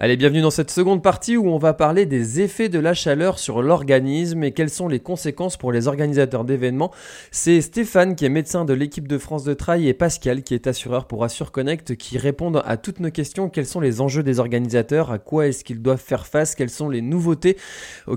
Allez, bienvenue dans cette seconde partie où on va parler des effets de la chaleur sur l'organisme et quelles sont les conséquences pour les organisateurs d'événements. C'est Stéphane qui est médecin de l'équipe de France de Trail et Pascal qui est assureur pour Assure Connect qui répondent à toutes nos questions. Quels sont les enjeux des organisateurs? À quoi est-ce qu'ils doivent faire face? Quelles sont les nouveautés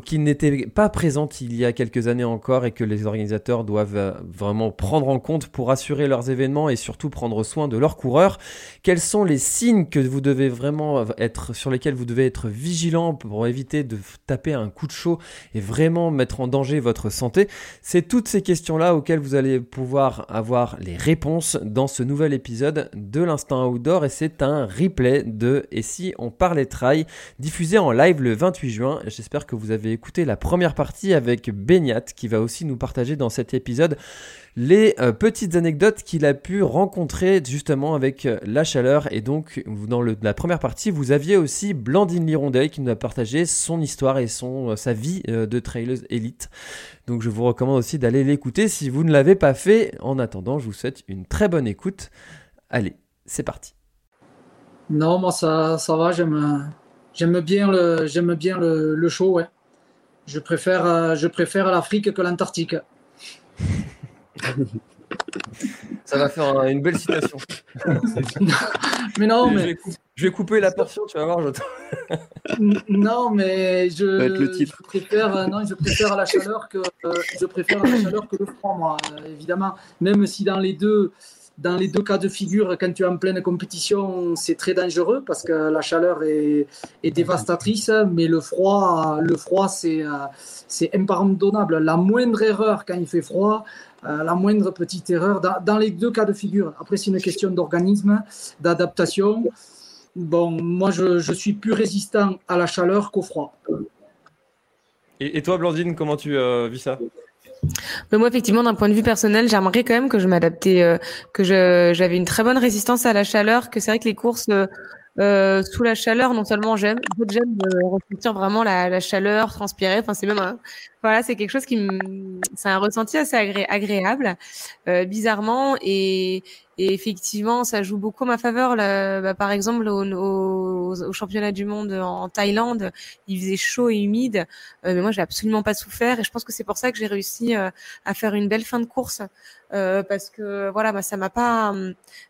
qui n'étaient pas présentes il y a quelques années encore et que les organisateurs doivent euh, vraiment prendre en compte pour assurer leurs événements et surtout prendre soin de leurs coureurs? Quels sont les signes que vous devez vraiment être sur sur lesquels vous devez être vigilant pour éviter de taper un coup de chaud et vraiment mettre en danger votre santé C'est toutes ces questions-là auxquelles vous allez pouvoir avoir les réponses dans ce nouvel épisode de l'Instant Outdoor et c'est un replay de Et si on parlait trail diffusé en live le 28 juin. J'espère que vous avez écouté la première partie avec Beignat qui va aussi nous partager dans cet épisode les euh, petites anecdotes qu'il a pu rencontrer justement avec euh, la chaleur. Et donc, dans la première partie, vous aviez aussi Blandine Lirondet qui nous a partagé son histoire et son, euh, sa vie de traileuse élite. Donc, je vous recommande aussi d'aller l'écouter si vous ne l'avez pas fait. En attendant, je vous souhaite une très bonne écoute. Allez, c'est parti. Non, moi ça, ça va, j'aime, bien le, j'aime bien le, le ouais. Je préfère, je préfère l'Afrique que l'Antarctique. Ça va faire une belle citation. mais non, mais. Je vais, couper, la portion, tu vas voir. non, mais je, préfère, euh, non, je préfère la chaleur que euh, je préfère la chaleur que le froid, moi, euh, évidemment. Même si dans les deux, dans les deux cas de figure, quand tu es en pleine compétition, c'est très dangereux parce que la chaleur est, est dévastatrice, mais le froid, le froid, c'est c'est impardonnable. La moindre erreur quand il fait froid, euh, la moindre petite erreur, dans, les deux cas de figure. Après, c'est une question d'organisme, d'adaptation. Bon, moi, je, suis plus résistant à la chaleur qu'au froid. Et, toi, Blandine, comment tu euh, vis ça? Mais moi, effectivement, d'un point de vue personnel, j'ai remarqué quand même que je m'adaptais, euh, que j'avais une très bonne résistance à la chaleur, que c'est vrai que les courses euh, sous la chaleur, non seulement j'aime, j'aime ressentir vraiment la, la, chaleur, transpirer. Enfin, c'est même un, voilà, c'est quelque chose qui me, c'est un ressenti assez agréable, euh, bizarrement, et, et, effectivement, ça joue beaucoup en ma faveur. Là, bah, par exemple, au, au, au, championnat du monde en Thaïlande, il faisait chaud et humide, euh, mais moi, j'ai absolument pas souffert, et je pense que c'est pour ça que j'ai réussi euh, à faire une belle fin de course, euh, parce que voilà, bah, ça m'a pas,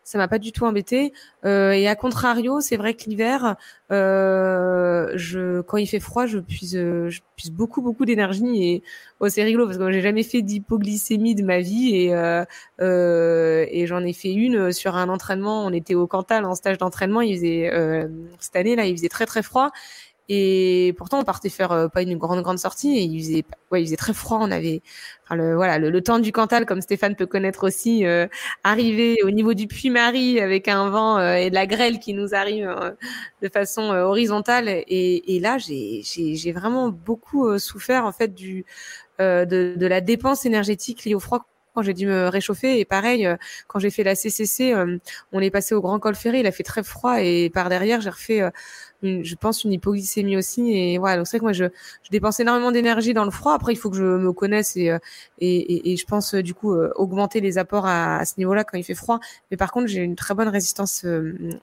ça m'a pas du tout embêté. et à contrario, c'est vrai que l'hiver, je, quand il fait froid, je puise, je beaucoup, beaucoup d'énergie et oh, c'est rigolo parce que j'ai jamais fait d'hypoglycémie de ma vie et euh, euh, et j'en ai fait une sur un entraînement. On était au Cantal en stage d'entraînement. Il faisait euh, cette année là, il faisait très très froid et pourtant, on partait faire euh, pas une grande grande sortie et il faisait, ouais, il faisait très froid. On avait, enfin, le, voilà, le, temps du Cantal, comme Stéphane peut connaître aussi, euh, arrivé au niveau du Puy-Marie avec un vent euh, et de la grêle qui nous arrive euh, de façon horizontale. Et, et là, j'ai, vraiment beaucoup souffert en fait du de, de la dépense énergétique liée au froid quand j'ai dû me réchauffer. Et pareil, quand j'ai fait la CCC, on est passé au Grand Col Ferré, il a fait très froid et par derrière, j'ai refait je pense une hypoglycémie aussi. Et voilà donc c'est vrai que moi je, je dépense énormément d'énergie dans le froid. Après il faut que je me connaisse et euh, et, et, je pense euh, du coup euh, augmenter les apports à, à ce niveau-là quand il fait froid. Mais par contre j'ai une très bonne résistance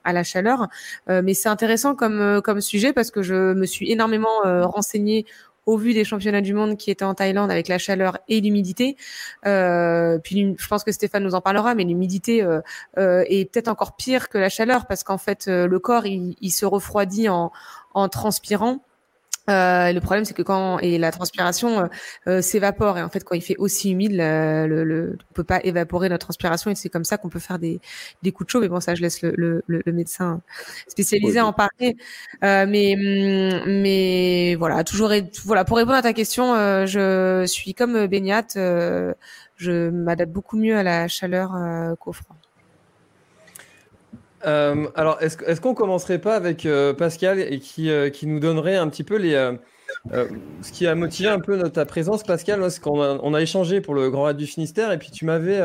à la chaleur. Mais c'est intéressant comme comme sujet parce que je me suis énormément renseignée au vu des championnats du monde qui étaient en Thaïlande avec la chaleur et l'humidité. Euh, puis je pense que Stéphane nous en parlera, mais l'humidité euh, euh, est peut-être encore pire que la chaleur parce qu'en fait le corps il, se refroidit en transpirant. Euh, le problème, c'est que quand et la transpiration euh, euh, s'évapore et en fait, quand il fait aussi humide, le, le, on peut pas évaporer notre transpiration et c'est comme ça qu'on peut faire des, des coups de chaud. Mais bon, ça, je laisse le, le, le médecin spécialisé en parler. mais mm, mais voilà, toujours voilà pour répondre à ta question, je suis comme Beignat, je m'adapte beaucoup mieux à la chaleur qu'au froid. Euh, alors, est-ce qu'on commencerait pas avec euh, Pascal et qui, euh, qui, nous donnerait un petit peu les, ce qui a motivé un peu ta présence, Pascal, c'est qu'on a, on a échangé pour le Grand Raid du Finistère et puis tu m'avais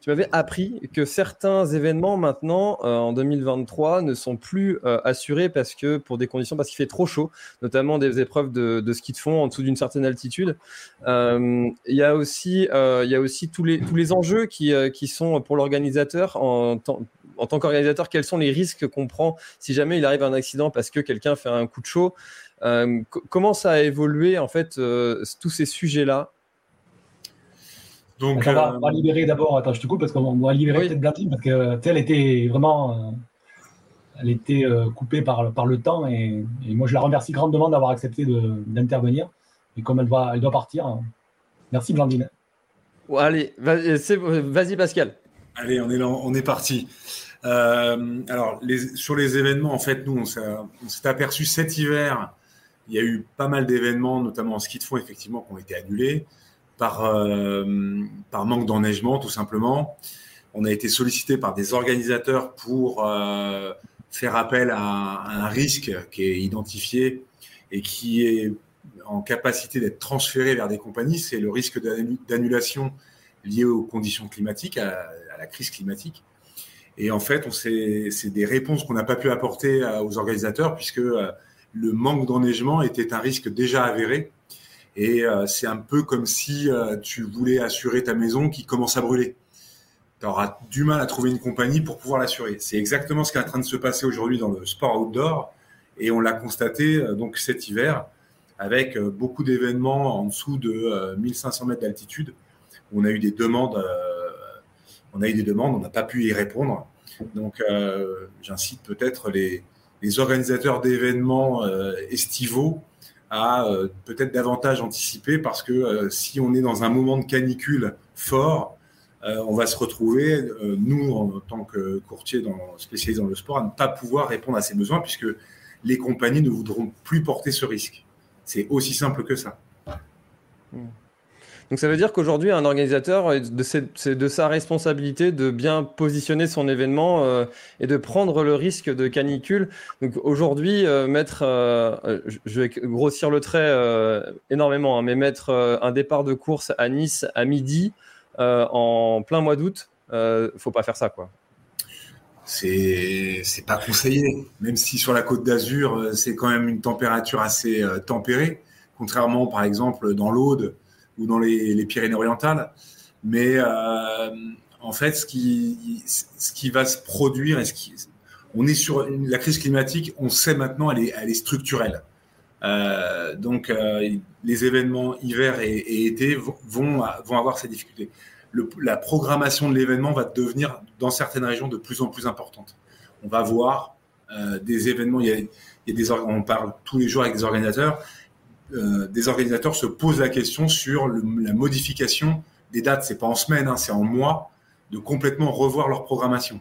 tu appris que certains événements maintenant, euh, en 2023, ne sont plus assurés parce que pour des conditions, parce qu'il fait trop chaud, notamment des épreuves de, ski de fond en dessous d'une certaine altitude. Il y a aussi, y a aussi tous les, tous les enjeux qui, qui sont pour l'organisateur en, en tant qu'organisateur, quels sont les risques qu'on prend si jamais il arrive un accident parce que quelqu'un fait un coup de chaud. comment ça a évolué en fait tous ces sujets-là? Donc, on, va, euh, libérer d'abord, attends, je te coupe parce qu'on va libérer peut-être Blatine parce que elle était vraiment, euh, elle était euh, coupée par, par le temps et, moi je la remercie grandement d'avoir accepté d'intervenir. Et comme elle doit, elle doit partir, hein. merci Blandine. allez, vas-y Pascal. Allez, on est parti. alors, les, sur les événements, en fait, nous, on s'est aperçu cet hiver, il y a eu pas mal d'événements, notamment en ski de fond, effectivement, qui ont été annulés par, euh, manque d'enneigement, tout simplement. On a été sollicité par des organisateurs pour euh, faire appel à, un risque qui est identifié et qui est en capacité d'être transféré vers des compagnies, c'est le risque d'annulation lié aux conditions climatiques, la crise climatique. Et en fait, c'est des réponses qu'on n'a pas pu apporter aux organisateurs puisque euh, le manque d'enneigement était un risque déjà avéré et euh, c'est un peu comme si euh, tu voulais assurer ta maison qui commence à brûler. Tu auras du mal à trouver une compagnie pour pouvoir l'assurer. C'est exactement ce qui est en train de se passer aujourd'hui dans le sport outdoor. Et on l'a constaté donc cet hiver avec beaucoup d'événements en dessous de 1500 mètres d'altitude. On a eu des demandes, on a eu des demandes, on n'a pas pu y répondre. Donc, j'incite peut-être les, organisateurs d'événements estivaux à euh, peut-être davantage anticiper parce que euh, si on est dans un moment de canicule fort, euh, on va se retrouver, nous, en tant que courtier dans, spécialisé dans le sport, à ne pas pouvoir répondre à ces besoins puisque les compagnies ne voudront plus porter ce risque. C'est aussi simple que ça. Hmm. Donc ça veut dire qu'aujourd'hui, un organisateur, c'est de sa responsabilité de bien positionner son événement euh, et de prendre le risque de canicule. Donc aujourd'hui, euh, mettre, euh, je vais grossir le trait énormément, hein, mais mettre un départ de course à Nice à midi en plein mois d'août, faut pas faire ça, quoi c'est c'est pas conseillé. Même si sur la Côte d'Azur, c'est quand même une température assez tempérée, contrairement par exemple dans l'Aude ou dans les, Pyrénées-Orientales. Mais euh, en fait, ce qui, va se produire, ce qui, on est sur la crise climatique, on sait maintenant, elle est, elle est structurelle. Euh, donc, euh, les événements hiver et, été vont, avoir ces difficultés. Le, la programmation de l'événement va devenir, dans certaines régions, de plus en plus importante. On va voir des événements. Il y, a, il des, on parle tous les jours avec des organisateurs. Euh, des organisateurs se posent la question sur la modification des dates. C'est pas en semaine, hein, c'est en mois, de complètement revoir leur programmation.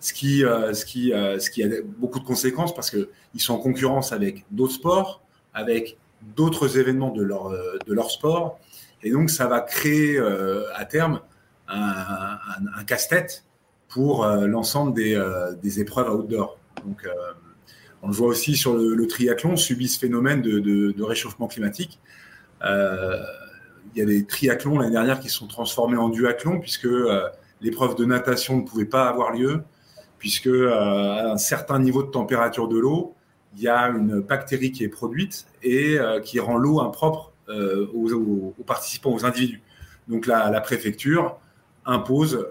Ce qui, euh, ce qui, euh, ce qui a beaucoup de conséquences parce que ils sont en concurrence avec d'autres sports, avec d'autres événements de leur, de leur sport, et donc ça va créer à terme un, un, casse-tête pour l'ensemble des, des épreuves outdoor. Donc on le voit aussi sur le, triathlon, subit ce phénomène de, réchauffement climatique. Euh, il y a des triathlons l'année dernière qui sont transformés en duathlon puisque euh, l'épreuve de natation ne pouvait pas avoir lieu, puisque euh, à un certain niveau de température de l'eau, il y a une bactérie qui est produite et qui rend l'eau impropre aux, participants, aux individus. Donc la, préfecture impose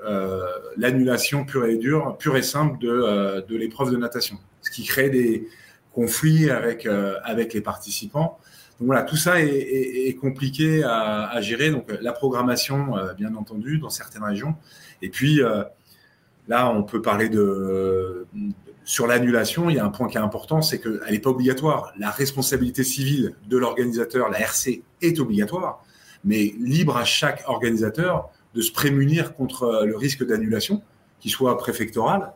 l'annulation pure et dure, pure et simple de l'épreuve de natation qui crée des conflits avec, euh, avec les participants. Donc voilà, tout ça est, compliqué à, gérer. Donc la programmation, euh, bien entendu, dans certaines régions. Et puis euh, là, on peut parler de sur l'annulation. Il y a un point qui est important, c'est qu'elle n'est pas obligatoire. La responsabilité civile de l'organisateur, la RC, est obligatoire, mais libre à chaque organisateur de se prémunir contre le risque d'annulation, qu'il soit préfectoral euh,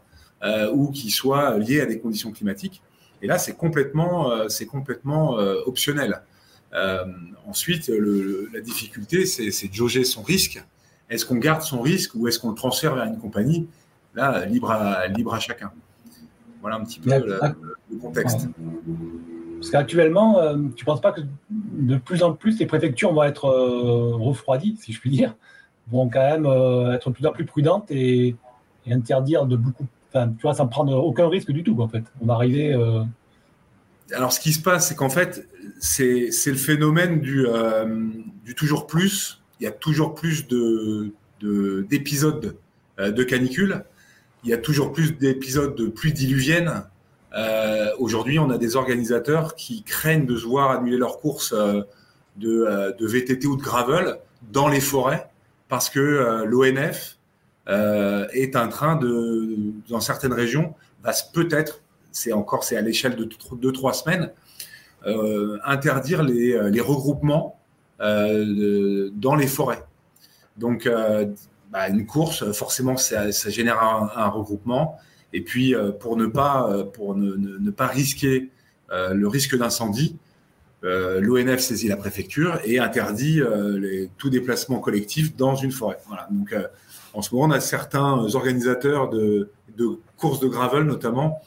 ou qui soient liés à des conditions climatiques. Et là, c'est complètement, euh, c'est complètement euh, optionnel. ensuite, le, la difficulté, c'est de jauger son risque. Est-ce qu'on garde son risque ou est-ce qu'on le transfère vers une compagnie? Là, libre à, libre à chacun. Voilà un petit peu le, contexte. Parce qu'actuellement, tu ne penses pas que de plus en plus les préfectures vont être refroidies, si je puis dire, vont quand même être de plus en plus prudentes et, interdire de beaucoup, enfin, tu vois, sans prendre aucun risque du tout, en fait. On va arriver. Alors, ce qui se passe, c'est qu'en fait, c'est le phénomène du, du toujours plus. Il y a toujours plus de d'épisodes de, de canicule il y a toujours plus d'épisodes de pluie diluvienne. Euh, Aujourd'hui, on a des organisateurs qui craignent de se voir annuler leurs courses euh, de, euh, de, VTT ou de gravel dans les forêts parce que euh, est en train de, dans certaines régions, va peut-être, c'est encore c'est à l'échelle de 2-3 semaines, interdire les, les regroupements dans les forêts. Donc, bah, une course, forcément, ça, génère un, regroupement. Et puis, euh, pour ne pas, euh, pour ne, pas risquer euh, le risque d'incendie, l'ONF saisit la préfecture et interdit tout déplacement collectif dans une forêt. Voilà. Donc, en ce moment, on a certains organisateurs de, courses de gravel, notamment,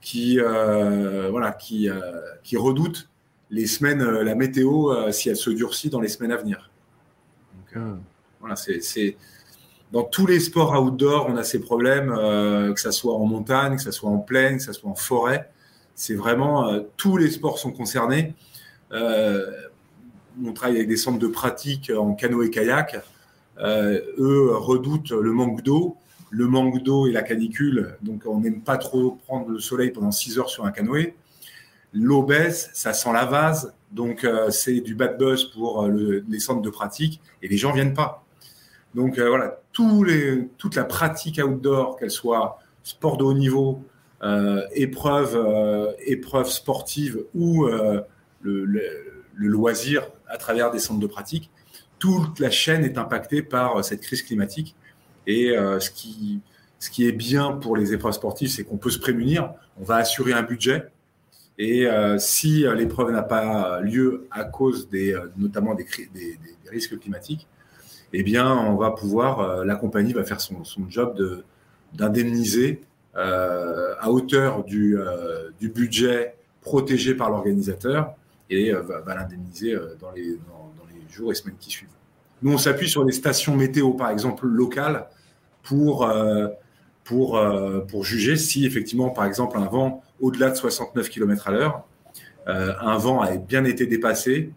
qui, voilà, qui, qui redoutent les semaines, la météo, si elle se durcit dans les semaines à venir. Voilà, c'est dans tous les sports outdoor, on a ces problèmes, euh, que ça soit en montagne, que ça soit en plaine, que ça soit en forêt. C'est vraiment euh, tous les sports sont concernés. Euh, on travaille avec des centres de pratique en canoë kayak. Eux redoutent le manque d'eau, le manque d'eau et la canicule. Donc on n'aime pas trop prendre le soleil pendant 6 heures sur un canoë. L'eau baisse, ça sent la vase, donc c'est du bad buzz pour les centres de pratique et les gens viennent pas. Donc euh, voilà, toute la pratique outdoor, qu'elle soit sport de haut niveau, euh, épreuve, euh, épreuve sportive ou euh, le, le, loisir à travers des centres de pratique, toute la chaîne est impactée par cette crise climatique. Et ce, qui, ce qui est bien pour les épreuves sportives, c'est qu'on peut se prémunir, on va assurer un budget. Et si l'épreuve n'a pas lieu à cause des, notamment des, risques climatiques, eh bien, on va pouvoir, euh, la compagnie va faire son, son job de, d'indemniser euh, à hauteur du, euh, du, budget protégé par l'organisateur et va, va, l'indemniser dans, les jours et semaines qui suivent. Nous, on s'appuie sur les stations météo, par exemple, locales, pour, pour, pour juger si effectivement, par exemple, un vent au-delà de 69 km à l'heure, un vent a bien été dépassé,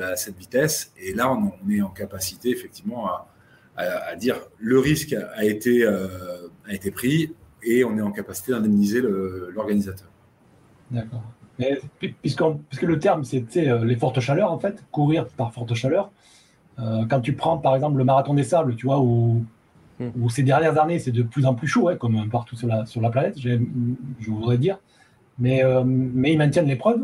à cette vitesse. Et là, on, est en capacité effectivement à, dire le risque a été, euh, a été pris et on est en capacité d'indemniser l'organisateur. D'accord. Puisque le terme, c'est euh, les fortes chaleurs, en fait, courir par forte chaleur. Euh, quand tu prends, par exemple, le marathon des sables, tu vois, où, hmm. où ces dernières années, c'est de plus en plus chaud, comme partout sur la, sur la planète, je voudrais dire. Mais, mais ils maintiennent l'épreuve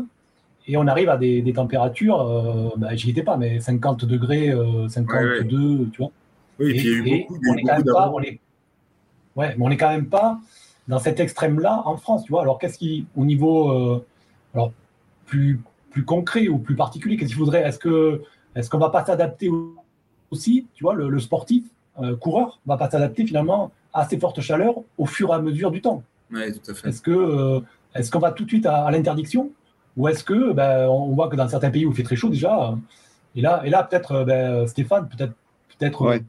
et on arrive à des, températures, euh, bah, j'y étais pas, mais 50 degrés, 52, euh, tu vois. Oui, et, puis il y a eu beaucoup, on est quand même pas, Ouais, mais on n'est quand même pas dans cet extrême-là en France, tu vois. Alors qu'est-ce qui, au niveau, euh, alors plus plus concret ou plus particulier, qu'est-ce qu'il faudrait Est-ce que est-ce qu'on va pas s'adapter aussi, tu vois, le, sportif, coureur, va pas s'adapter finalement à ces fortes chaleurs au fur et à mesure du temps? Oui, tout à fait. Est-ce que est-ce qu'on va tout de suite à l'interdiction? Ou est-ce que ben, on voit que dans certains pays où il fait très chaud déjà, et là, et là peut-être euh, ben, Stéphane, peut-être peut-être euh,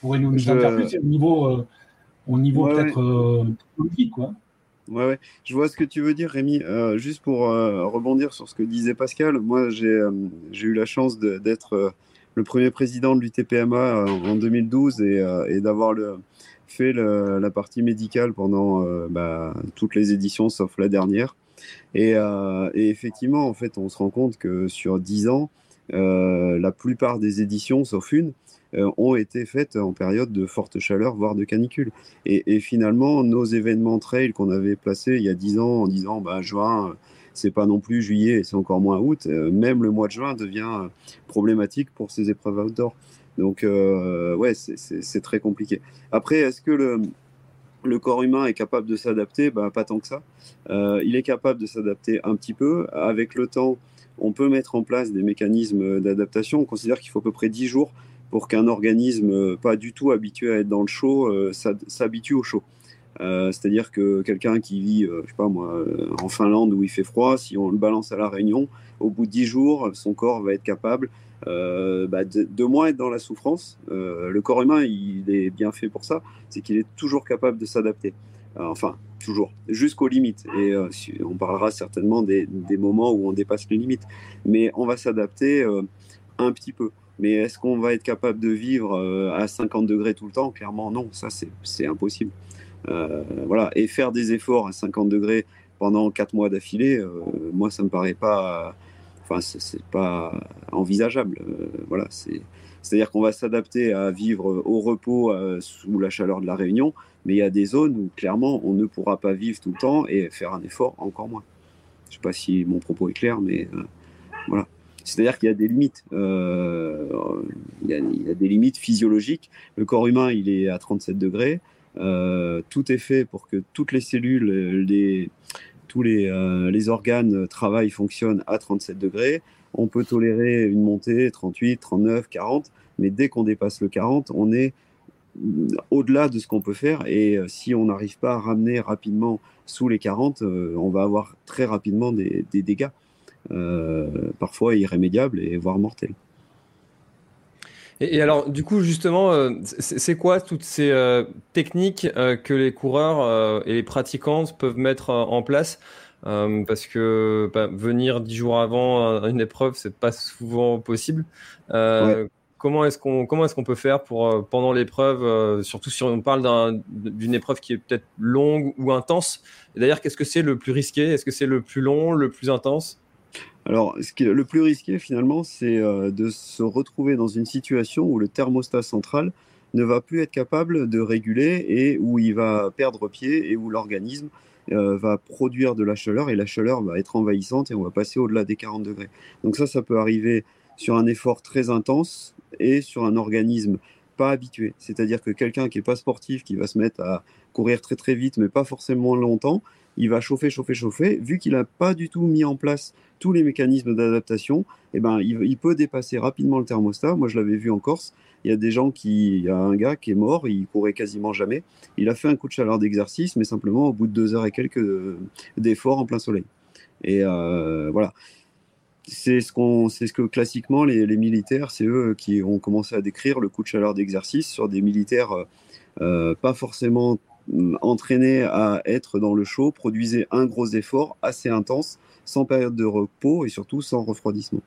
pourrait nous, nous en dire plus au niveau, euh, au niveau peut-être politique, quoi. Ouais, ouais, je vois ce que tu veux dire, Rémi. juste pour rebondir sur ce que disait Pascal, moi j'ai eu la chance d'être le premier président de l'UTPMA en 2012 et, et d'avoir fait la partie médicale pendant bah, toutes les éditions sauf la dernière. Euh, et, effectivement, en fait, on se rend compte que sur 10 ans, euh, la plupart des éditions, sauf une, euh, ont été faites en période de forte chaleur, voire de canicule. Et, finalement, nos événements trail qu'on avait placés il y a 10 ans en disant bah, juin, c'est pas non plus juillet, c'est encore moins août, même le mois de juin devient problématique pour ces épreuves outdoor. Donc, ouais, c'est très compliqué. Après, est-ce que le, le corps humain est capable de s'adapter? Bah, Pas tant que ça. Euh, il est capable de s'adapter un petit peu. Avec le temps, on peut mettre en place des mécanismes d'adaptation. On considère qu'il faut à peu près 10 jours pour qu'un organisme pas du tout habitué à être dans le chaud euh, s'habitue au chaud. C'est-à-dire que quelqu'un qui vit, je sais pas moi, en Finlande où il fait froid, si on le balance à la Réunion, au bout de 10 jours, son corps va être capable bah, de, moins être dans la souffrance. le corps humain, il est bien fait pour ça, c'est qu'il est toujours capable de s'adapter. enfin, toujours, jusqu'aux limites. Et euh, on parlera certainement des, moments où on dépasse les limites. Mais on va s'adapter euh, un petit peu. Mais est-ce qu'on va être capable de vivre euh, à 50 degrés tout le temps? Clairement, non. Ça, c'est impossible. voilà. Et faire des efforts à 50 degrés pendant 4 mois d'affilée, moi, ça me paraît pas. Enfin, c'est pas envisageable. voilà. C'est-à-dire qu'on va s'adapter à vivre au repos sous la chaleur de la Réunion, mais il y a des zones où clairement on ne pourra pas vivre tout le temps et faire un effort encore moins. Je ne sais pas si mon propos est clair, mais euh, voilà. C'est-à-dire qu'il y a des limites. Euh, il, y a, des limites physiologiques. Le corps humain, il est à 37 degrés. Euh, tout est fait pour que toutes les cellules, les, tous les, les organes travaillent, fonctionnent à 37 degrés. On peut tolérer une montée 38, 39, 40, mais dès qu'on dépasse le 40, on est au-delà de ce qu'on peut faire. Et euh, si on n'arrive pas à ramener rapidement sous les 40, euh, on va avoir très rapidement des, dégâts, euh, parfois irrémédiables et voire mortels. Et, alors, du coup, justement, c'est quoi toutes ces techniques que les coureurs et les pratiquants peuvent mettre en place parce que bah, venir dix jours avant une épreuve, c'est pas souvent possible. Comment est-ce qu'on comment est-ce qu'on peut faire pour euh, pendant l'épreuve, euh, surtout si on parle d'une épreuve qui est peut-être longue ou intense? D'ailleurs, qu'est-ce que c'est le plus risqué? Est-ce que c'est le plus long, le plus intense? Alors, le plus risqué finalement, c'est euh, de se retrouver dans une situation où le thermostat central ne va plus être capable de réguler et où il va perdre pied et où l'organisme va produire de la chaleur et la chaleur va être envahissante et on va passer au-delà des 40 degrés. Donc ça, ça peut arriver sur un effort très intense et sur un organisme pas habitué. C'est-à-dire que quelqu'un qui n'est pas sportif, qui va se mettre à courir très très vite, mais pas forcément longtemps, il va chauffer, chauffer, chauffer. Vu qu'il n'a pas du tout mis en place tous les mécanismes d'adaptation, eh ben, il, peut dépasser rapidement le thermostat. Moi, je l'avais vu en Corse. Il y a des gens qui, il y a un gars qui est mort, il courait quasiment jamais. Il a fait un coup de chaleur d'exercice, mais simplement au bout de deux heures et quelques d'efforts en plein soleil. Et euh, voilà c'est ce qu'on, c'est ce que classiquement les, militaires, c'est eux qui ont commencé à décrire le coup de chaleur d'exercice sur des militaires euh, euh, pas forcément entraînés à être dans le chaud, produisaient un gros effort assez intense, sans période de repos et surtout sans refroidissement.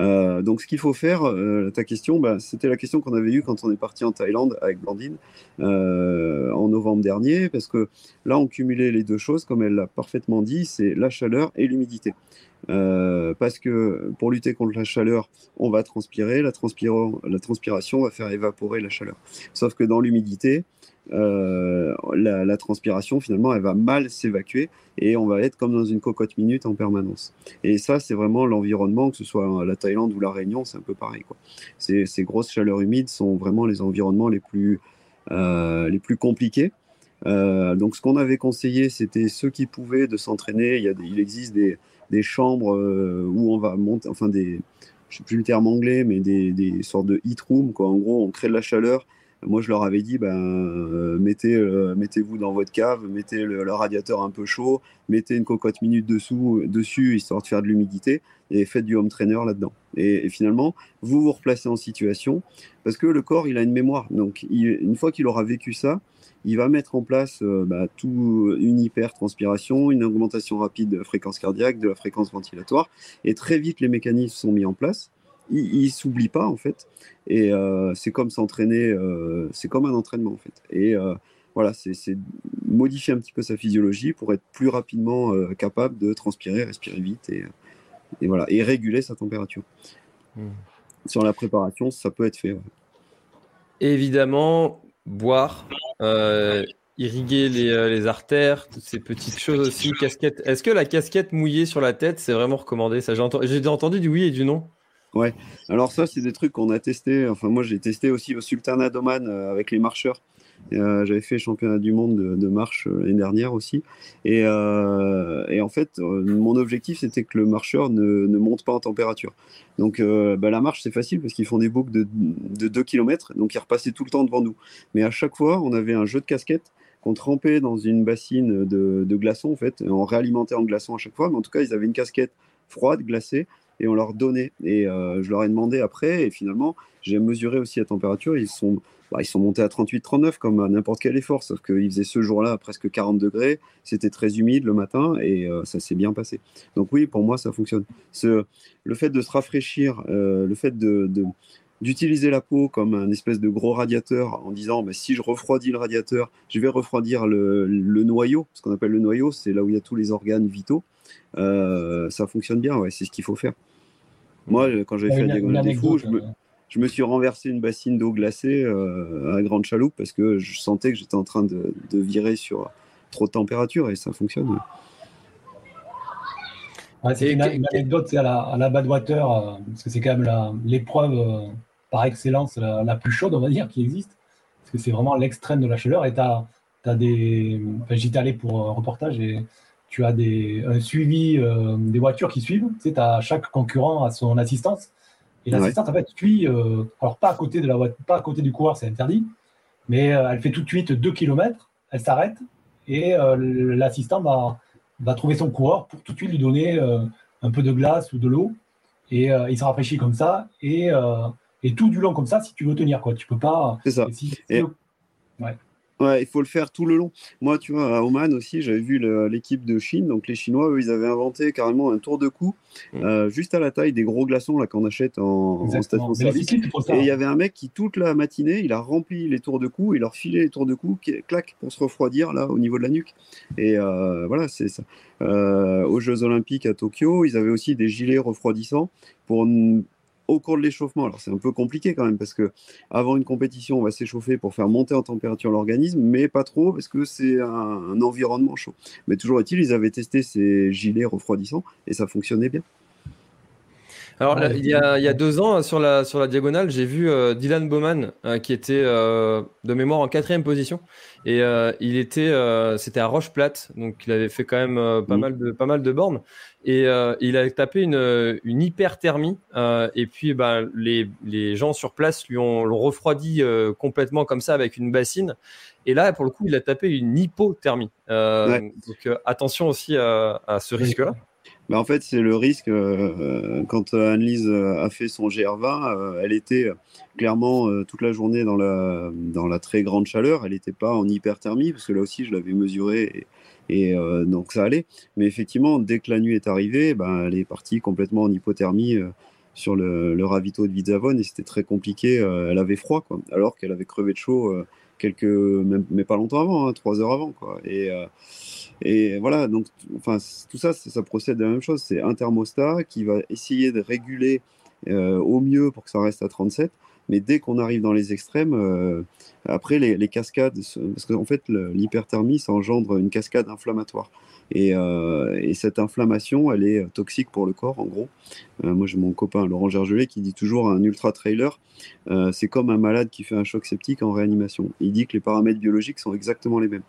Euh, donc, ce qu'il faut faire, ta question, bah, c'était la question qu'on avait eue quand on est parti en Thaïlande avec Blandine en novembre dernier, parce que là, on cumulait les deux choses, comme elle l'a parfaitement dit, c'est la chaleur et l'humidité. Euh, parce que pour lutter contre la chaleur, on va transpirer, la, transpiration va faire évaporer la chaleur. Sauf que dans l'humidité, euh, la, transpiration, finalement, elle va mal s'évacuer et on va être comme dans une cocotte minute en permanence. Et ça, c'est vraiment l'environnement, que ce soit la Thaïlande ou la Réunion, c'est un peu pareil. Ces, grosses chaleurs humides sont vraiment les environnements les plus, euh, les plus compliqués. donc, ce qu'on avait conseillé, c'était ceux qui pouvaient de s'entraîner. Il existe des, des chambres euh, où on va monter, enfin des, je sais plus le terme anglais, mais des, des sortes de heat room, quoi. En gros, on crée de la chaleur. Moi, je leur avais dit, ben, euh, mettez, euh, mettez-vous dans votre cave, mettez le, radiateur un peu chaud, mettez une cocotte minute dessous, dessus, histoire de faire de l'humidité, et faites du home trainer là-dedans. Et, finalement, vous vous replacez en situation, parce que le corps, il a une mémoire. Donc, une fois qu'il aura vécu ça, il va mettre en place euh, bah, tout, une hypertranspiration, une augmentation rapide de la fréquence cardiaque, de la fréquence ventilatoire, et très vite les mécanismes sont mis en place. Il, ne s'oublie pas en fait, et euh, c'est comme s'entraîner, euh, c'est comme un entraînement en fait. Et voilà, c'est modifier un petit peu sa physiologie pour être plus rapidement capable de transpirer, respirer vite et, voilà, et réguler sa température. Mmh. Sur la préparation, ça peut être fait. Évidemment, boire, euh, irriguer euh, les, artères, toutes ces petites choses aussi. Casquette. Est-ce que la casquette mouillée sur la tête, c'est vraiment recommandé? J'ai entendu, entendu du oui et du non. Ouais. Alors ça, c'est des trucs qu'on a testé. Enfin, moi, j'ai testé aussi au Sultanat d'Oman euh, avec les marcheurs. Euh, j'avais fait championnat du monde de, marche euh, l'année dernière aussi. Et, euh, en fait, mon objectif, c'était que le marcheur ne, monte pas en température. Donc bah, la marche, c'est facile parce qu'ils font des boucles de, de 2 km, donc ils repassaient tout le temps devant nous. Mais à chaque fois, on avait un jeu de casquettes qu'on trempait dans une bassine de, de glaçons, en fait, on réalimentait en glaçons à chaque fois, mais en tout cas, ils avaient une casquette froide, glacée, et on leur donnait. Et je leur ai demandé après, et finalement, j'ai mesuré aussi la température, ils sont bah, ils sont montés à 38-39 comme à n'importe quel effort, sauf qu'ils faisaient ce jour-là presque 40 degrés, c'était très humide le matin et euh, ça s'est bien passé. Donc oui, pour moi, ça fonctionne. Le fait de se rafraîchir, euh, le fait d'utiliser la peau comme un espèce de gros radiateur en disant bah, si je refroidis le radiateur, je vais refroidir le noyau, ce qu'on appelle le noyau, c'est là où il y a tous les organes vitaux. Euh, ça fonctionne bien, ouais, c'est ce qu'il faut faire. Moi, quand j'ai fait la diagonale des fous, je me, je me suis renversé une bassine d'eau glacée euh, à Grande Chaloupe parce que je sentais que j'étais en train de, virer sur trop de température et ça fonctionne. c'est une, anecdote à la, à la Badwater, euh, parce que c'est quand même l'épreuve euh, par excellence la, plus chaude, on va dire, qui existe. Parce que c'est vraiment l'extrême de la chaleur. Et tu as, des. J'étais allé pour un reportage et tu as des, un suivi des voitures qui suivent. Tu sais, as chaque concurrent à son assistance. Et l'assistante, en fait, suit, euh, alors pas à côté de la pas à côté du coureur, c'est interdit, mais euh, elle fait tout de suite 2 km, elle s'arrête, et euh, l'assistant va, va trouver son coureur pour tout de suite lui donner un peu de glace ou de l'eau, et il se rafraîchit comme ça, et, et, tout du long comme ça, si tu veux tenir, quoi. Tu peux pas. C'est ça. ouais. Ouais, il faut le faire tout le long. Moi, tu vois, à Oman aussi, j'avais vu l'équipe de Chine. Donc, les Chinois, eux, ils avaient inventé carrément un tour de cou, mm. euh, juste à la taille des gros glaçons là qu'on achète en, station service. Et il y avait un mec qui, toute la matinée, il a rempli les tours de cou, il leur filait les tours de cou, clac, pour se refroidir là au niveau de la nuque. Et euh, voilà, c'est ça. Euh, aux Jeux Olympiques à Tokyo, ils avaient aussi des gilets refroidissants pour au cours de l'échauffement. Alors c'est un peu compliqué quand même parce que avant une compétition, on va s'échauffer pour faire monter en température l'organisme, mais pas trop parce que c'est un, environnement chaud. Mais toujours est-il, ils avaient testé ces gilets refroidissants et ça fonctionnait bien. Alors, il, y a, deux ans, sur la, sur la diagonale, j'ai vu euh, Dylan Bowman, euh, qui était euh, de mémoire en quatrième position. Et il était, c'était à Roche Plate, donc il avait fait quand même pas, mm. mal de, pas mal de bornes. Et il a tapé une, une hyperthermie. et puis, bah, les, les gens sur place lui ont, l'ont refroidi complètement comme ça avec une bassine. Et là, pour le coup, il a tapé une hypothermie. Donc, attention aussi à, à ce risque-là. Bah, en fait, c'est le risque. Euh, quand Annelise a fait son GR20, euh, elle était clairement euh, toute la journée dans la, dans la très grande chaleur. Elle n'était pas en hyperthermie, parce que là aussi, je l'avais mesuré et, donc ça allait. Mais effectivement, dès que la nuit est arrivée, ben, elle est partie complètement en hypothermie sur le, le, ravito de Vizavone et c'était très compliqué. elle avait froid, quoi, alors qu'elle avait crevé de chaud quelques, mais pas longtemps avant, hein, trois heures avant. Quoi. Et et voilà, donc enfin, tout ça, ça, procède de la même chose. C'est un thermostat qui va essayer de réguler euh, au mieux pour que ça reste à 37. Mais dès qu'on arrive dans les extrêmes, euh, après les, cascades, parce qu'en fait l'hyperthermie, ça engendre une cascade inflammatoire. Euh, et, cette inflammation, elle est toxique pour le corps, en gros. Euh, moi, j'ai mon copain Laurent Gergelet qui dit toujours un ultra trailer, euh, c'est comme un malade qui fait un choc septique en réanimation. Il dit que les paramètres biologiques sont exactement les mêmes.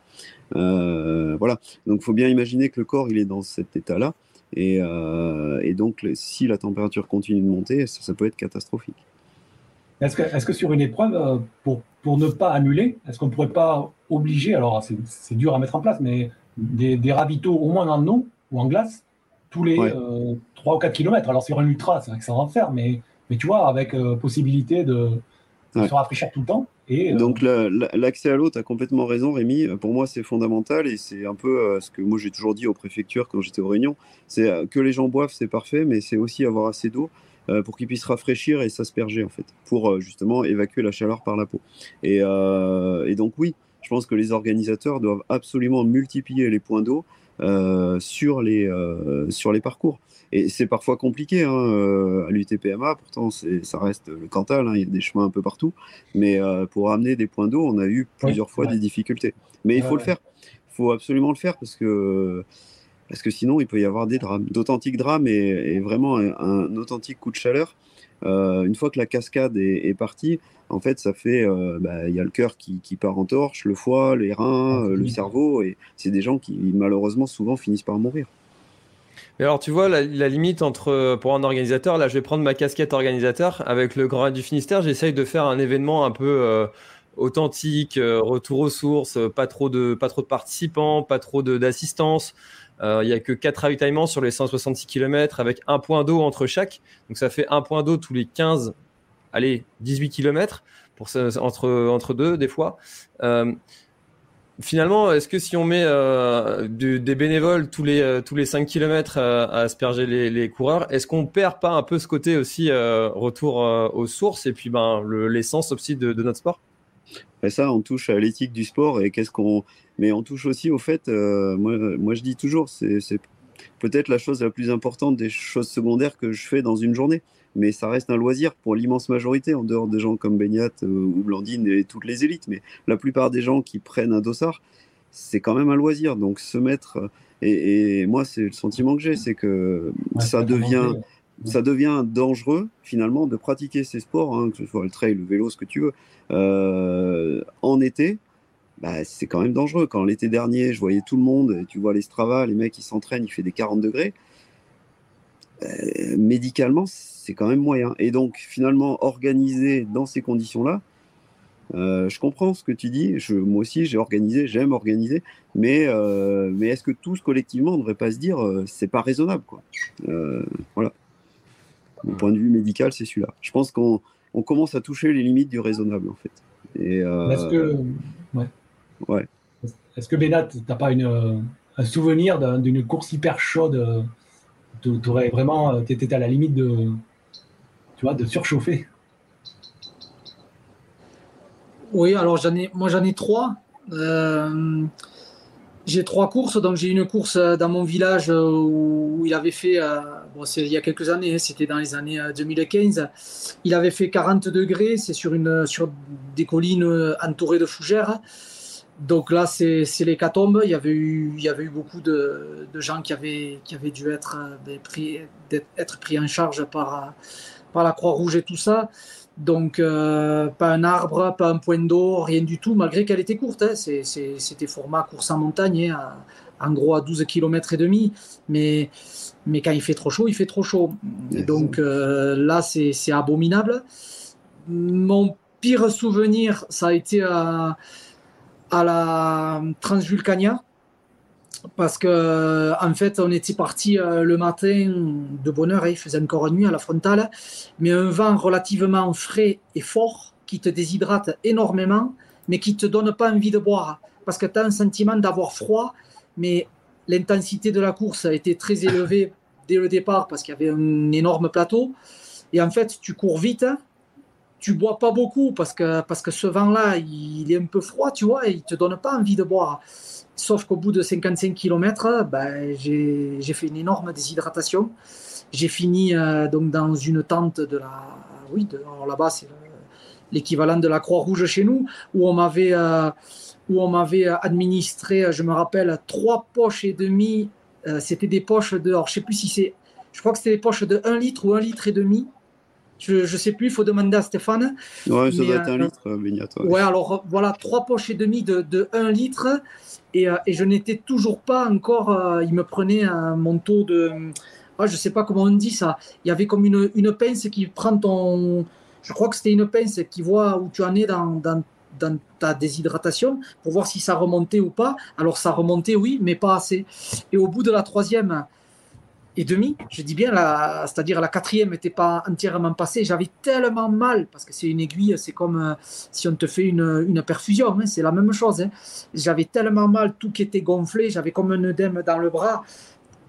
voilà. Donc, il faut bien imaginer que le corps, il est dans cet état-là. Et, donc, si la température continue de monter, ça, peut être catastrophique. Est-ce que, est que, sur une épreuve, pour, pour ne pas annuler, est-ce qu'on ne pourrait pas obliger, alors c'est dur à mettre en place, mais des, des, ravitaux au moins en eau ou en glace tous les 3 euh, ou 4 km. Alors sur un ultra, c'est vrai que ça va faire, mais, mais tu vois, avec euh, possibilité de, se rafraîchir tout le temps. Et, euh, Donc l'accès à l'eau, tu as complètement raison Rémi, pour moi c'est fondamental et c'est un peu ce que moi j'ai toujours dit aux préfectures quand j'étais aux réunions, c'est que les gens boivent c'est parfait, mais c'est aussi avoir assez d'eau pour qu'ils puissent rafraîchir et s'asperger en fait, pour justement évacuer la chaleur par la peau. Et, et donc oui, je pense que les organisateurs doivent absolument multiplier les points d'eau euh, sur, les, euh, sur les parcours. Et c'est parfois compliqué hein, euh, à l'UTPMA, pourtant ça reste le Cantal, hein, il y a des chemins un peu partout, mais pour amener des points d'eau, on a eu plusieurs fois des difficultés. Mais il faut le faire, il faut absolument le faire parce que, parce que sinon il peut y avoir des drames, d'authentiques drames et, vraiment un, authentique coup de chaleur. Une fois que la cascade est partie, en fait, ça fait, euh, bah, il y a le cœur qui, part en torche, le foie, les reins, ah, euh, le cerveau, et c'est des gens qui malheureusement souvent finissent par mourir. Mais alors, tu vois, la, limite entre, pour un organisateur, là, je vais prendre ma casquette organisateur. Avec le Grand du Finistère, j'essaye de faire un événement un peu euh, authentique, retour aux sources, pas trop de, pas trop de participants, pas trop d'assistance. Il n'y a que 4 ravitaillements sur les 166 km avec un point d'eau entre chaque. Donc ça fait un point d'eau tous les 15, allez, 18 km entre, entre deux des fois. Finalement, est-ce que si on met euh, des bénévoles tous les, euh, tous les 5 km à, asperger les, coureurs, est-ce qu'on perd pas un peu ce côté aussi euh, retour aux sources et puis ben, l'essence aussi de, notre sport? Et ça, on touche à l'éthique du sport et qu'est-ce qu'on. Mais on touche aussi au fait, moi, moi je dis toujours, c'est peut-être la chose la plus importante des choses secondaires que je fais dans une journée mais ça reste un loisir pour l'immense majorité, en dehors des gens comme Beignat euh, ou Blandine et toutes les élites. Mais la plupart des gens qui prennent un dossard, c'est quand même un loisir. Donc se mettre. Euh, et, moi, c'est le sentiment que j'ai, c'est que ça devient. Ça devient dangereux finalement de pratiquer ces sports, hein, que ce soit le trail, le vélo, ce que tu veux, euh, en été, bah, c'est quand même dangereux. Quand l'été dernier, je voyais tout le monde, tu vois les Strava, les mecs qui s'entraînent, il fait des 40 degrés. médicalement, c'est quand même moyen. Et donc, finalement, organiser dans ces conditions-là, euh, je comprends ce que tu dis. Moi aussi, j'ai organisé, j'aime organiser, mais, euh, mais est-ce que tous collectivement, on ne devrait pas se dire, euh, c'est pas raisonnable, quoi? voilà. Mon point de vue médical, c'est celui-là. Je pense qu'on on commence à toucher les limites du raisonnable, en fait. Et est-ce que, ouais. ouais. Est-ce que Benat, t'as pas une, un souvenir d'une course hyper chaude Tu aurais vraiment, étais à la limite de tu vois, de surchauffer? Oui, alors j'en ai, moi j'en ai trois. Euh, j'ai trois courses, donc j'ai une course dans mon village où il avait fait, euh, bon, c'est il y a quelques années, hein, c'était dans les années 2015, il avait fait 40 degrés, c'est sur, sur des collines entourées de fougères. Donc là, c'est l'hécatombe. Il y avait eu, il y avait eu beaucoup de, gens qui avaient, qui avaient dû être, ben, pris, être pris en charge par, par la Croix-Rouge et tout ça. Donc, euh, pas un arbre, pas un point d'eau, rien du tout, malgré qu'elle était courte. Hein. C'était format course en montagne, hein, en gros à 12 km et demi. Mais, mais quand il fait trop chaud, il fait trop chaud. donc euh, là, c'est abominable. Mon pire souvenir, ça a été à, à la Transvulcania parce que en fait on était parti euh, le matin de bonne heure, hein, il faisait encore nuit à la frontale, mais un vent relativement frais et fort qui te déshydrate énormément, mais qui te donne pas envie de boire, parce que tu as un sentiment d'avoir froid, mais l'intensité de la course a été très élevée dès le départ parce qu'il y avait un énorme plateau, et en fait tu cours vite, tu bois pas beaucoup parce que, parce que ce vent-là, il est un peu froid, tu vois, et il te donne pas envie de boire. Sauf qu'au bout de 55 km, ben, j'ai fait une énorme déshydratation. J'ai fini euh, donc dans une tente de la. Oui, là-bas, c'est l'équivalent de la Croix-Rouge chez nous, où on m'avait. Euh, où on m'avait administré, je me rappelle, trois poches et demi. Euh, c'était des poches de, alors je sais plus si c'est, je crois que c'était des poches de 1 litre ou 1 litre et demi. Je ne sais plus, il faut demander à Stéphane. Ouais, ça doit être un litre, Vignat. Ouais. alors voilà, trois poches et demi de, de 1 litre. Euh, et, je n'étais toujours pas encore. Euh, il me prenait un manteau de. Ah, je ne sais pas comment on dit ça. Il y avait comme une, une pince qui prend ton. Je crois que c'était une pince qui voit où tu en es dans, dans, dans, ta déshydratation pour voir si ça remontait ou pas. Alors ça remontait, oui, mais pas assez. Et au bout de la troisième, et demi. Je dis bien, c'est-à-dire la quatrième n'était pas entièrement passée. J'avais tellement mal, parce que c'est une aiguille, c'est comme euh, si on te fait une, perfusion, hein, c'est la même chose. Hein. J'avais tellement mal, tout qui était gonflé, j'avais comme un œdème dans le bras.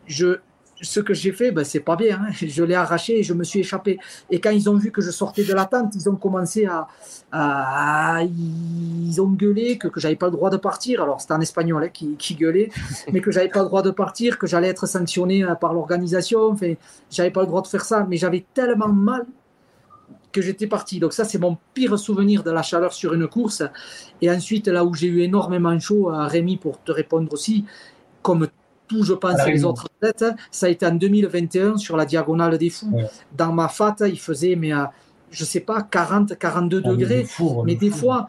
Je, ce que j'ai fait, ben, c'est pas bien. Hein. Je l'ai arraché et je me suis échappé. Et quand ils ont vu que je sortais de la tente, ils ont commencé à. ils ont gueulé que, que j'avais pas le droit de partir. Alors, c'était en espagnol hein, qui, qui, gueulait, mais que j'avais pas le droit de partir, que j'allais être sanctionné euh, par l'organisation. Enfin, j'avais pas le droit de faire ça. Mais j'avais tellement mal que j'étais parti. Donc, ça, c'est mon pire souvenir de la chaleur sur une course. Et ensuite, là où j'ai eu énormément chaud, euh, Rémi, pour te répondre aussi, comme je pense, les autres athlètes, ça a été en 2021 sur la diagonale des fous. Dans ma fat, il faisait, mais, euh, je sais pas, 40, 42 degrés. mais des fois,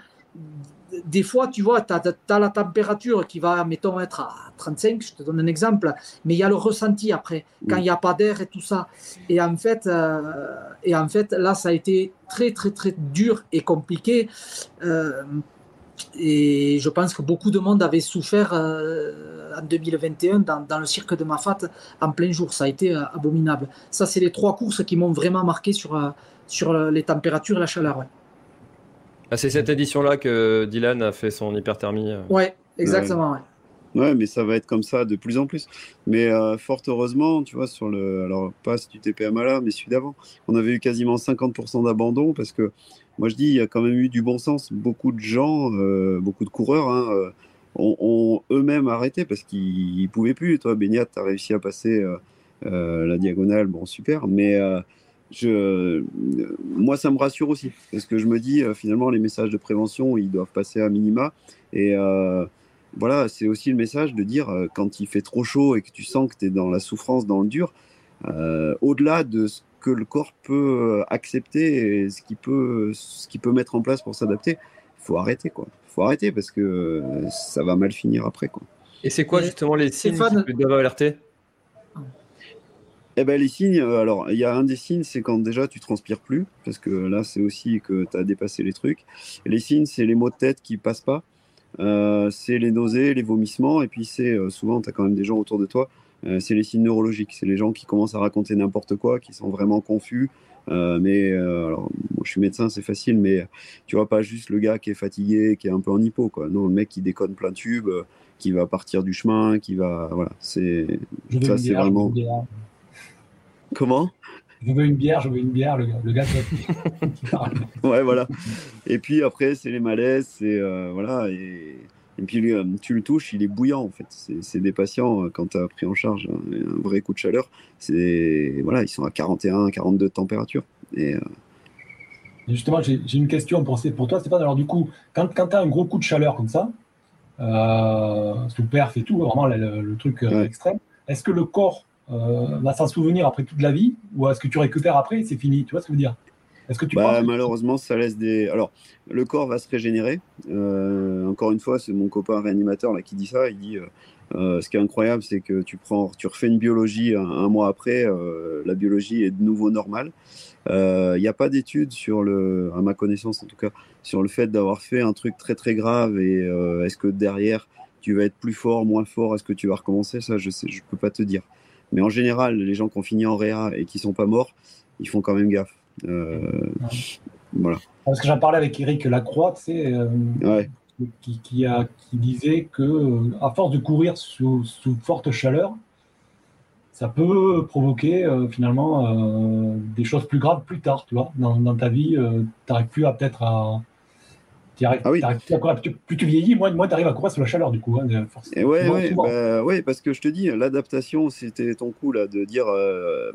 des fois, tu vois, tu as, la température qui va, mettons, être à 35, je te donne un exemple, mais il y a le ressenti après, quand il n'y a pas d'air et tout ça. Et en, fait, euh, et en fait, là, ça a été très, très, très dur et compliqué. Euh, et je pense que beaucoup de monde avait souffert euh, en 2021 dans, le cirque de Mafat en plein jour. Ça a été abominable. Ça, c'est les trois courses qui m'ont vraiment marqué sur, sur les températures et la chaleur. Ah, c'est cette édition-là que Dylan a fait son hyperthermie. Euh. Ouais, exactement. Ouais. ouais. mais ça va être comme ça de plus en plus. Mais euh, fort heureusement, tu vois, sur le. Alors, pas du TPMA là, mais celui d'avant, on avait eu quasiment 50% d'abandon parce que, moi je dis, il y a quand même eu du bon sens. Beaucoup de gens, euh, beaucoup de coureurs, hein, ont, eux-mêmes arrêté parce qu'ils ne pouvaient plus. Toi, Beignat, tu as réussi à passer la diagonale, bon, super. Mais moi, ça me rassure aussi, parce que je me dis, euh, finalement, les messages de prévention, ils doivent passer à minima. Et euh, voilà, c'est aussi le message de dire, euh, quand il fait trop chaud et que tu sens que tu es dans la souffrance, dans le dur, au-delà de ce que le corps peut accepter et ce qu'il peut, ce qu'il peut mettre en place pour s'adapter, il faut arrêter, quoi. Il faut arrêter parce que ça va mal finir après, quoi. Et c'est quoi justement les signes qui doivent alerter? Eh ben, les signes, euh, alors il y a un des signes, c'est quand déjà tu transpires plus, parce que là c'est aussi que tu as dépassé les trucs. les signes, c'est les maux de tête qui passent pas, euh, c'est les nausées, les vomissements, et puis c'est euh, souvent, tu as quand même des gens autour de toi, c'est les signes neurologiques, c'est les gens qui commencent à raconter n'importe quoi, qui sont vraiment confus. mais alors, je suis médecin, c'est facile, mais tu vois pas juste le gars qui est fatigué, qui est un peu en hypo, quoi. Non, le mec qui déconne plein tube, qui va partir du chemin, qui va, voilà, c'est ça, c'est vraiment. Comment? Je veux une bière, je veux une bière, le, le gars ouais, voilà. Et puis après, c'est les malaises, c'est euh, voilà. Et, et puis euh, tu le touches, il est bouillant en fait. C'est des patients, euh, quand tu as pris en charge un, vrai coup de chaleur, voilà, ils sont à 41, 42 de température. Et, Justement, j'ai une question pour, pour toi, Stéphane. Alors du coup, quand, quand tu as un gros coup de chaleur comme ça, sous perf et tout, vraiment le, truc extrême, est-ce que le corps euh, va s'en souvenir après toute la vie ou est-ce que tu récupères après et c'est fini? Tu vois ce que je veux dire? Est-ce que tu bah, malheureusement, ça laisse des. Alors, le corps va se régénérer. Euh, encore une fois, c'est mon copain réanimateur là qui dit ça. Il dit euh, ce qui est incroyable, c'est que tu prends, tu refais une biologie un, mois après, la biologie est de nouveau normale. Il n'y a pas d'études sur le, à ma connaissance en tout cas, sur le fait d'avoir fait un truc très très grave et est-ce que derrière tu vas être plus fort, moins fort, est-ce que tu vas recommencer? Ça, je sais, je peux pas te dire. Mais en général, les gens qui ont fini en réa et qui sont pas morts, ils font quand même gaffe. Euh, voilà. Parce que j'en parlais avec Eric Lacroix, tu sais, euh, qui, a, qui disait que euh, à force de courir sous, forte chaleur, ça peut provoquer finalement des choses plus graves plus tard, tu vois. Dans, dans ta vie, tu n'arrives plus à peut-être à, ah oui. plus, tu vieillis, moins, moins tu arrives à courir sous la chaleur, du coup. Hein, ouais, bah, ouais, parce que je te dis, l'adaptation, c'était ton coup là, de dire euh,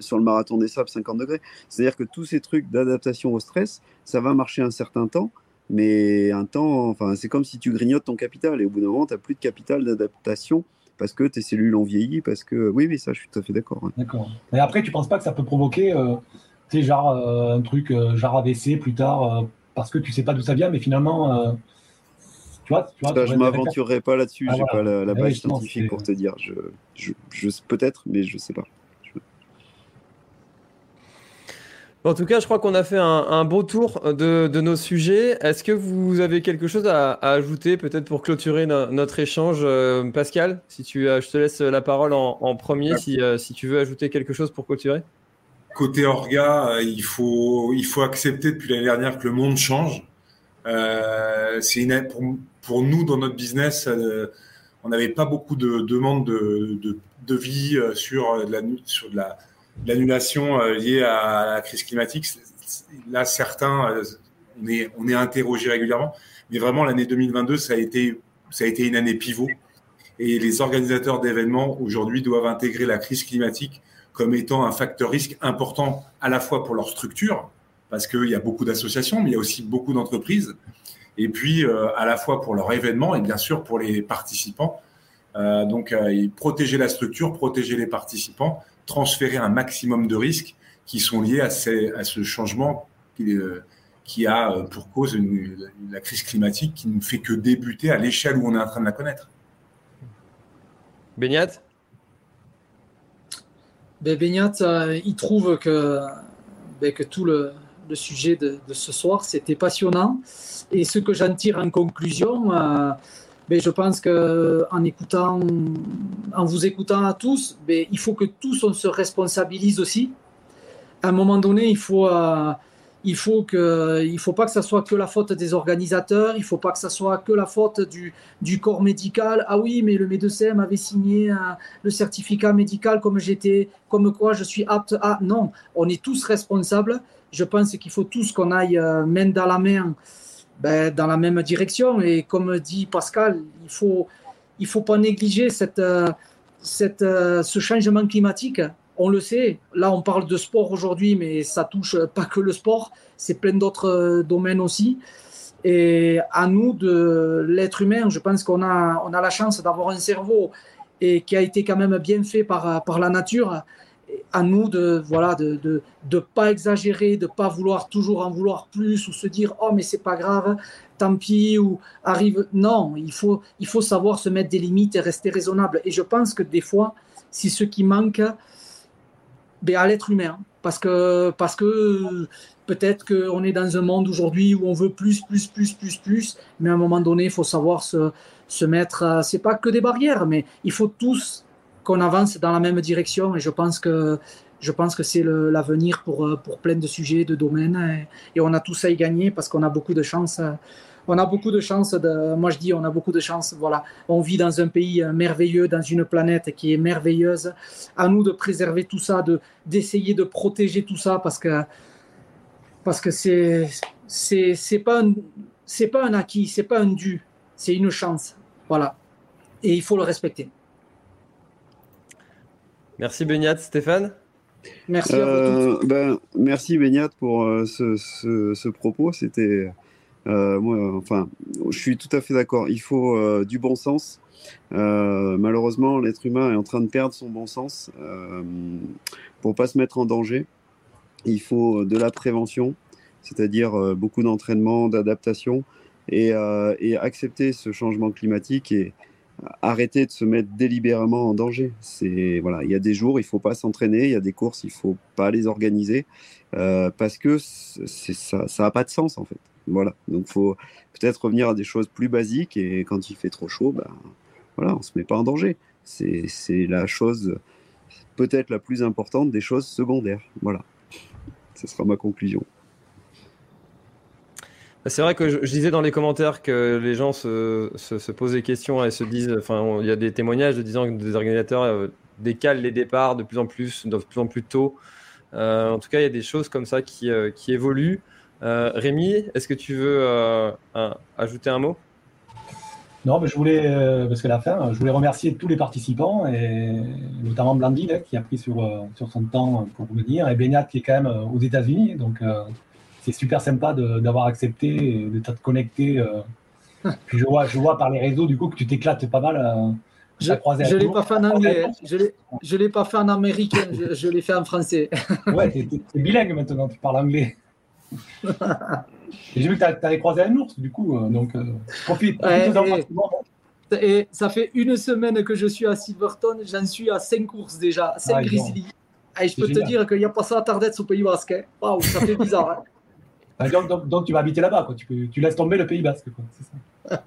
sur le marathon des sables 50 degrés. C'est-à-dire que tous ces trucs d'adaptation au stress, ça va marcher un certain temps, mais un temps, enfin, c'est comme si tu grignotes ton capital et au bout d'un moment, tu n'as plus de capital d'adaptation parce que tes cellules ont vieilli, parce que oui, oui, ça, je suis tout à fait d'accord. D'accord. Mais après, tu penses pas que ça peut provoquer, euh, tu sais, genre euh, un truc, genre AVC plus tard parce que tu sais pas d'où ça vient, mais finalement, euh, tu vois, tu vois je m'aventurerai pas là-dessus. Ah, J'ai pas la, base scientifique pour te dire. Je, je, peut-être, mais je sais pas. En tout cas, je crois qu'on a fait un, beau tour de, nos sujets. Est-ce que vous avez quelque chose à, ajouter, peut-être pour clôturer notre échange, euh, Pascal? Si tu, je te laisse la parole en, premier, si, euh, si, tu veux ajouter quelque chose pour clôturer côté orga, euh, il faut, il faut accepter depuis l'année dernière que le monde change. Euh, c'est pour, pour, nous, dans notre business, euh, on n'avait pas beaucoup de demandes de, de, vie sur, de l'annulation liée à la crise climatique. Là, certains, on est, on interrogé régulièrement, mais vraiment l'année 2022, ça a été, ça a été une année pivot. Et les organisateurs d'événements aujourd'hui doivent intégrer la crise climatique comme étant un facteur risque important à la fois pour leur structure, parce qu'il y a beaucoup d'associations, mais il y a aussi beaucoup d'entreprises, et puis euh, à la fois pour leur événement et bien sûr pour les participants. Euh, donc, euh, protéger la structure, protéger les participants, transférer un maximum de risques qui sont liés à, ce changement qui, a pour cause la crise climatique qui ne fait que débuter à l'échelle où on est en train de la connaître. Beignat ben, Beignat, il trouve que, ben, que tout le, sujet de, ce soir. C'était passionnant. Et ce que j'en tire en conclusion, euh, ben, je pense que en écoutant, en vous écoutant à tous, ben, il faut que tous on se responsabilise aussi. À un moment donné, il faut, euh, il faut que, faut pas que ça soit que la faute des organisateurs. Il faut pas que ça soit que la faute du, du corps médical. Ah oui, mais le médecin m'avait signé le certificat médical comme j'étais, comme quoi je suis apte à. Non, on est tous responsables je pense qu'il faut tous qu'on aille euh, main dans la main ben, dans la même direction. Et comme dit Pascal, il faut, il faut pas négliger cette, euh, cette, euh, ce changement climatique. On le sait, là on parle de sport aujourd'hui, mais ça touche pas que le sport, c'est plein d'autres domaines aussi. Et à nous, de l'être humain, je pense qu'on a, on a la chance d'avoir un cerveau et qui a été quand même bien fait par, par la nature à nous de voilà de, de, de pas exagérer, de pas vouloir toujours en vouloir plus ou se dire oh mais c'est pas grave, tant pis ou arrive. Non, il faut il faut savoir se mettre des limites et rester raisonnable. Et je pense que des fois, c'est ce qui manque à l'être humain, parce que parce que peut-être qu'on est dans un monde aujourd'hui où on veut plus plus plus plus plus, mais à un moment donné, il faut savoir se se mettre. C'est pas que des barrières, mais il faut tous qu'on avance dans la même direction et je pense que je pense que c'est l'avenir pour, euh, pour plein de sujets, de domaines et, on a tous à y gagner parce qu'on a beaucoup de chance. On a beaucoup de chance. De, moi, je dis, on a beaucoup de chance. Voilà, on vit dans un pays merveilleux, dans une planète qui est merveilleuse. À nous de préserver tout ça, de d'essayer de protéger tout ça parce que parce que c'est c'est c'est pas c'est pas un acquis, c'est pas un dû, c'est une chance. Voilà, et il faut le respecter. Merci Beignat, Stéphane. Merci à vous euh, ben, merci Beignat pour euh, ce, propos. C'était euh, moi, enfin, je suis tout à fait d'accord. Il faut du bon sens. malheureusement, l'être humain est en train de perdre son bon sens. pour pas se mettre en danger, il faut de la prévention, c'est-à-dire beaucoup d'entraînement, d'adaptation, et, accepter ce changement climatique et, arrêter de se mettre délibérément en danger. C'est voilà, il y a des jours, il faut pas s'entraîner, il y a des courses, il faut pas les organiser euh, parce que ça, ça a pas de sens en fait. Voilà, donc faut peut-être revenir à des choses plus basiques et quand il fait trop chaud, ben voilà, on se met pas en danger. C'est la chose peut-être la plus importante des choses secondaires. Voilà, ce sera ma conclusion. C'est vrai que je, disais dans les commentaires que les gens se, se, posent des questions et se disent, enfin, il y a des témoignages de disant que des organisateurs euh, décalent les départs de plus en plus, de plus en plus tôt. Euh, en tout cas, il y a des choses comme ça qui, euh, qui évoluent. Rémi, est-ce que tu veux ajouter un mot? Non, mais je voulais, parce que la fin, je voulais remercier tous les participants et notamment Blandine qui a pris sur, sur son temps pour venir et Beignat qui est quand même aux États-Unis, donc c'est super sympa d'avoir accepté de t'être connecté. Euh. je vois, je vois par les réseaux du coup que tu t'éclates pas mal. Euh, je ne l'ai pas fait en anglais, hein. je ne l'ai pas fait en américain, je, l'ai fait en français. ouais, tu es, bilingue maintenant, tu parles anglais. J'ai vu que tu avais croisé un ours, du coup, euh, donc profite. et, ça fait une semaine que je suis à Silverton, j'en suis à 5 courses déjà, 5 ah, grizzlies. Et je peux te dire qu'il n'y a pas ça à Tardette au Pays Basque. Hein. Waouh, ça fait bizarre. Hein. Bah, donc, tu vas habiter là-bas, quoi. Tu, tu laisses tomber le Pays Basque. Ça.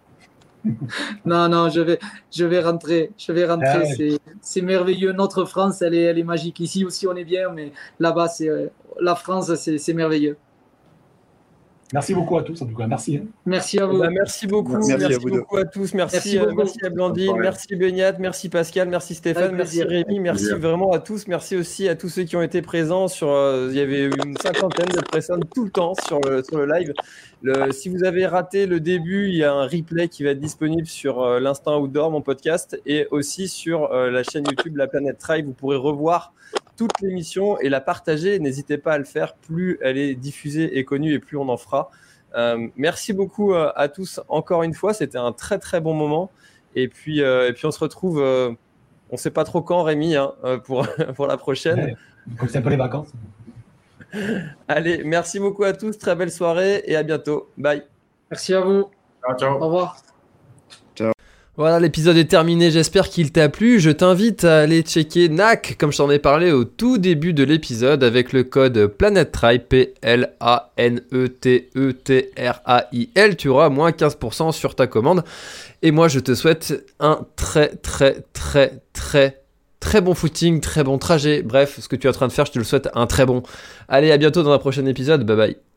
non, non, je vais, je vais rentrer. Je vais rentrer. Ah c'est merveilleux. Notre France, elle est, elle est magique. Ici aussi, on est bien, mais là-bas, c'est euh, la France, c'est merveilleux. Merci beaucoup à tous, en tout cas. Merci. Hein. Merci à vous. Bah, merci beaucoup. Merci, à, beaucoup à tous. Merci, merci, merci à Blandine, merci Beignat, merci Pascal, merci Stéphane, merci Rémi, merci vraiment à tous. Merci aussi à tous ceux qui ont été présents. Sur, euh, il y avait une cinquantaine de personnes tout le temps sur le, sur le live. Si vous avez raté le début, il y a un replay qui va être disponible sur euh, l'instant outdoor, mon podcast, et aussi sur euh, la chaîne YouTube La Planète Trail. Vous pourrez revoir toute l'émission et la partager. N'hésitez pas à le faire. Plus elle est diffusée et connue et plus on en fera. Euh, merci beaucoup à tous encore une fois. C'était un très très bon moment. Et puis, et puis on se retrouve, on ne sait pas trop quand, Rémi, hein, pour, pour la prochaine. comme c'est un les vacances. Allez, merci beaucoup à tous. Très belle soirée et à bientôt. Bye. Merci à vous. Ciao, ciao. Au revoir. Voilà, l'épisode est terminé, j'espère qu'il t'a plu. Je t'invite à aller checker NAC, comme je t'en ai parlé au tout début de l'épisode, avec le code PlanetTrail, P-L-A-N-E-T-E-T-R-A-I-L. Tu auras moins 15% sur ta commande. Et moi, je te souhaite un très, très, très, très, très bon footing, très bon trajet. Bref, ce que tu es en train de faire, je te le souhaite un très bon. Allez, à bientôt dans un prochain épisode. Bye bye.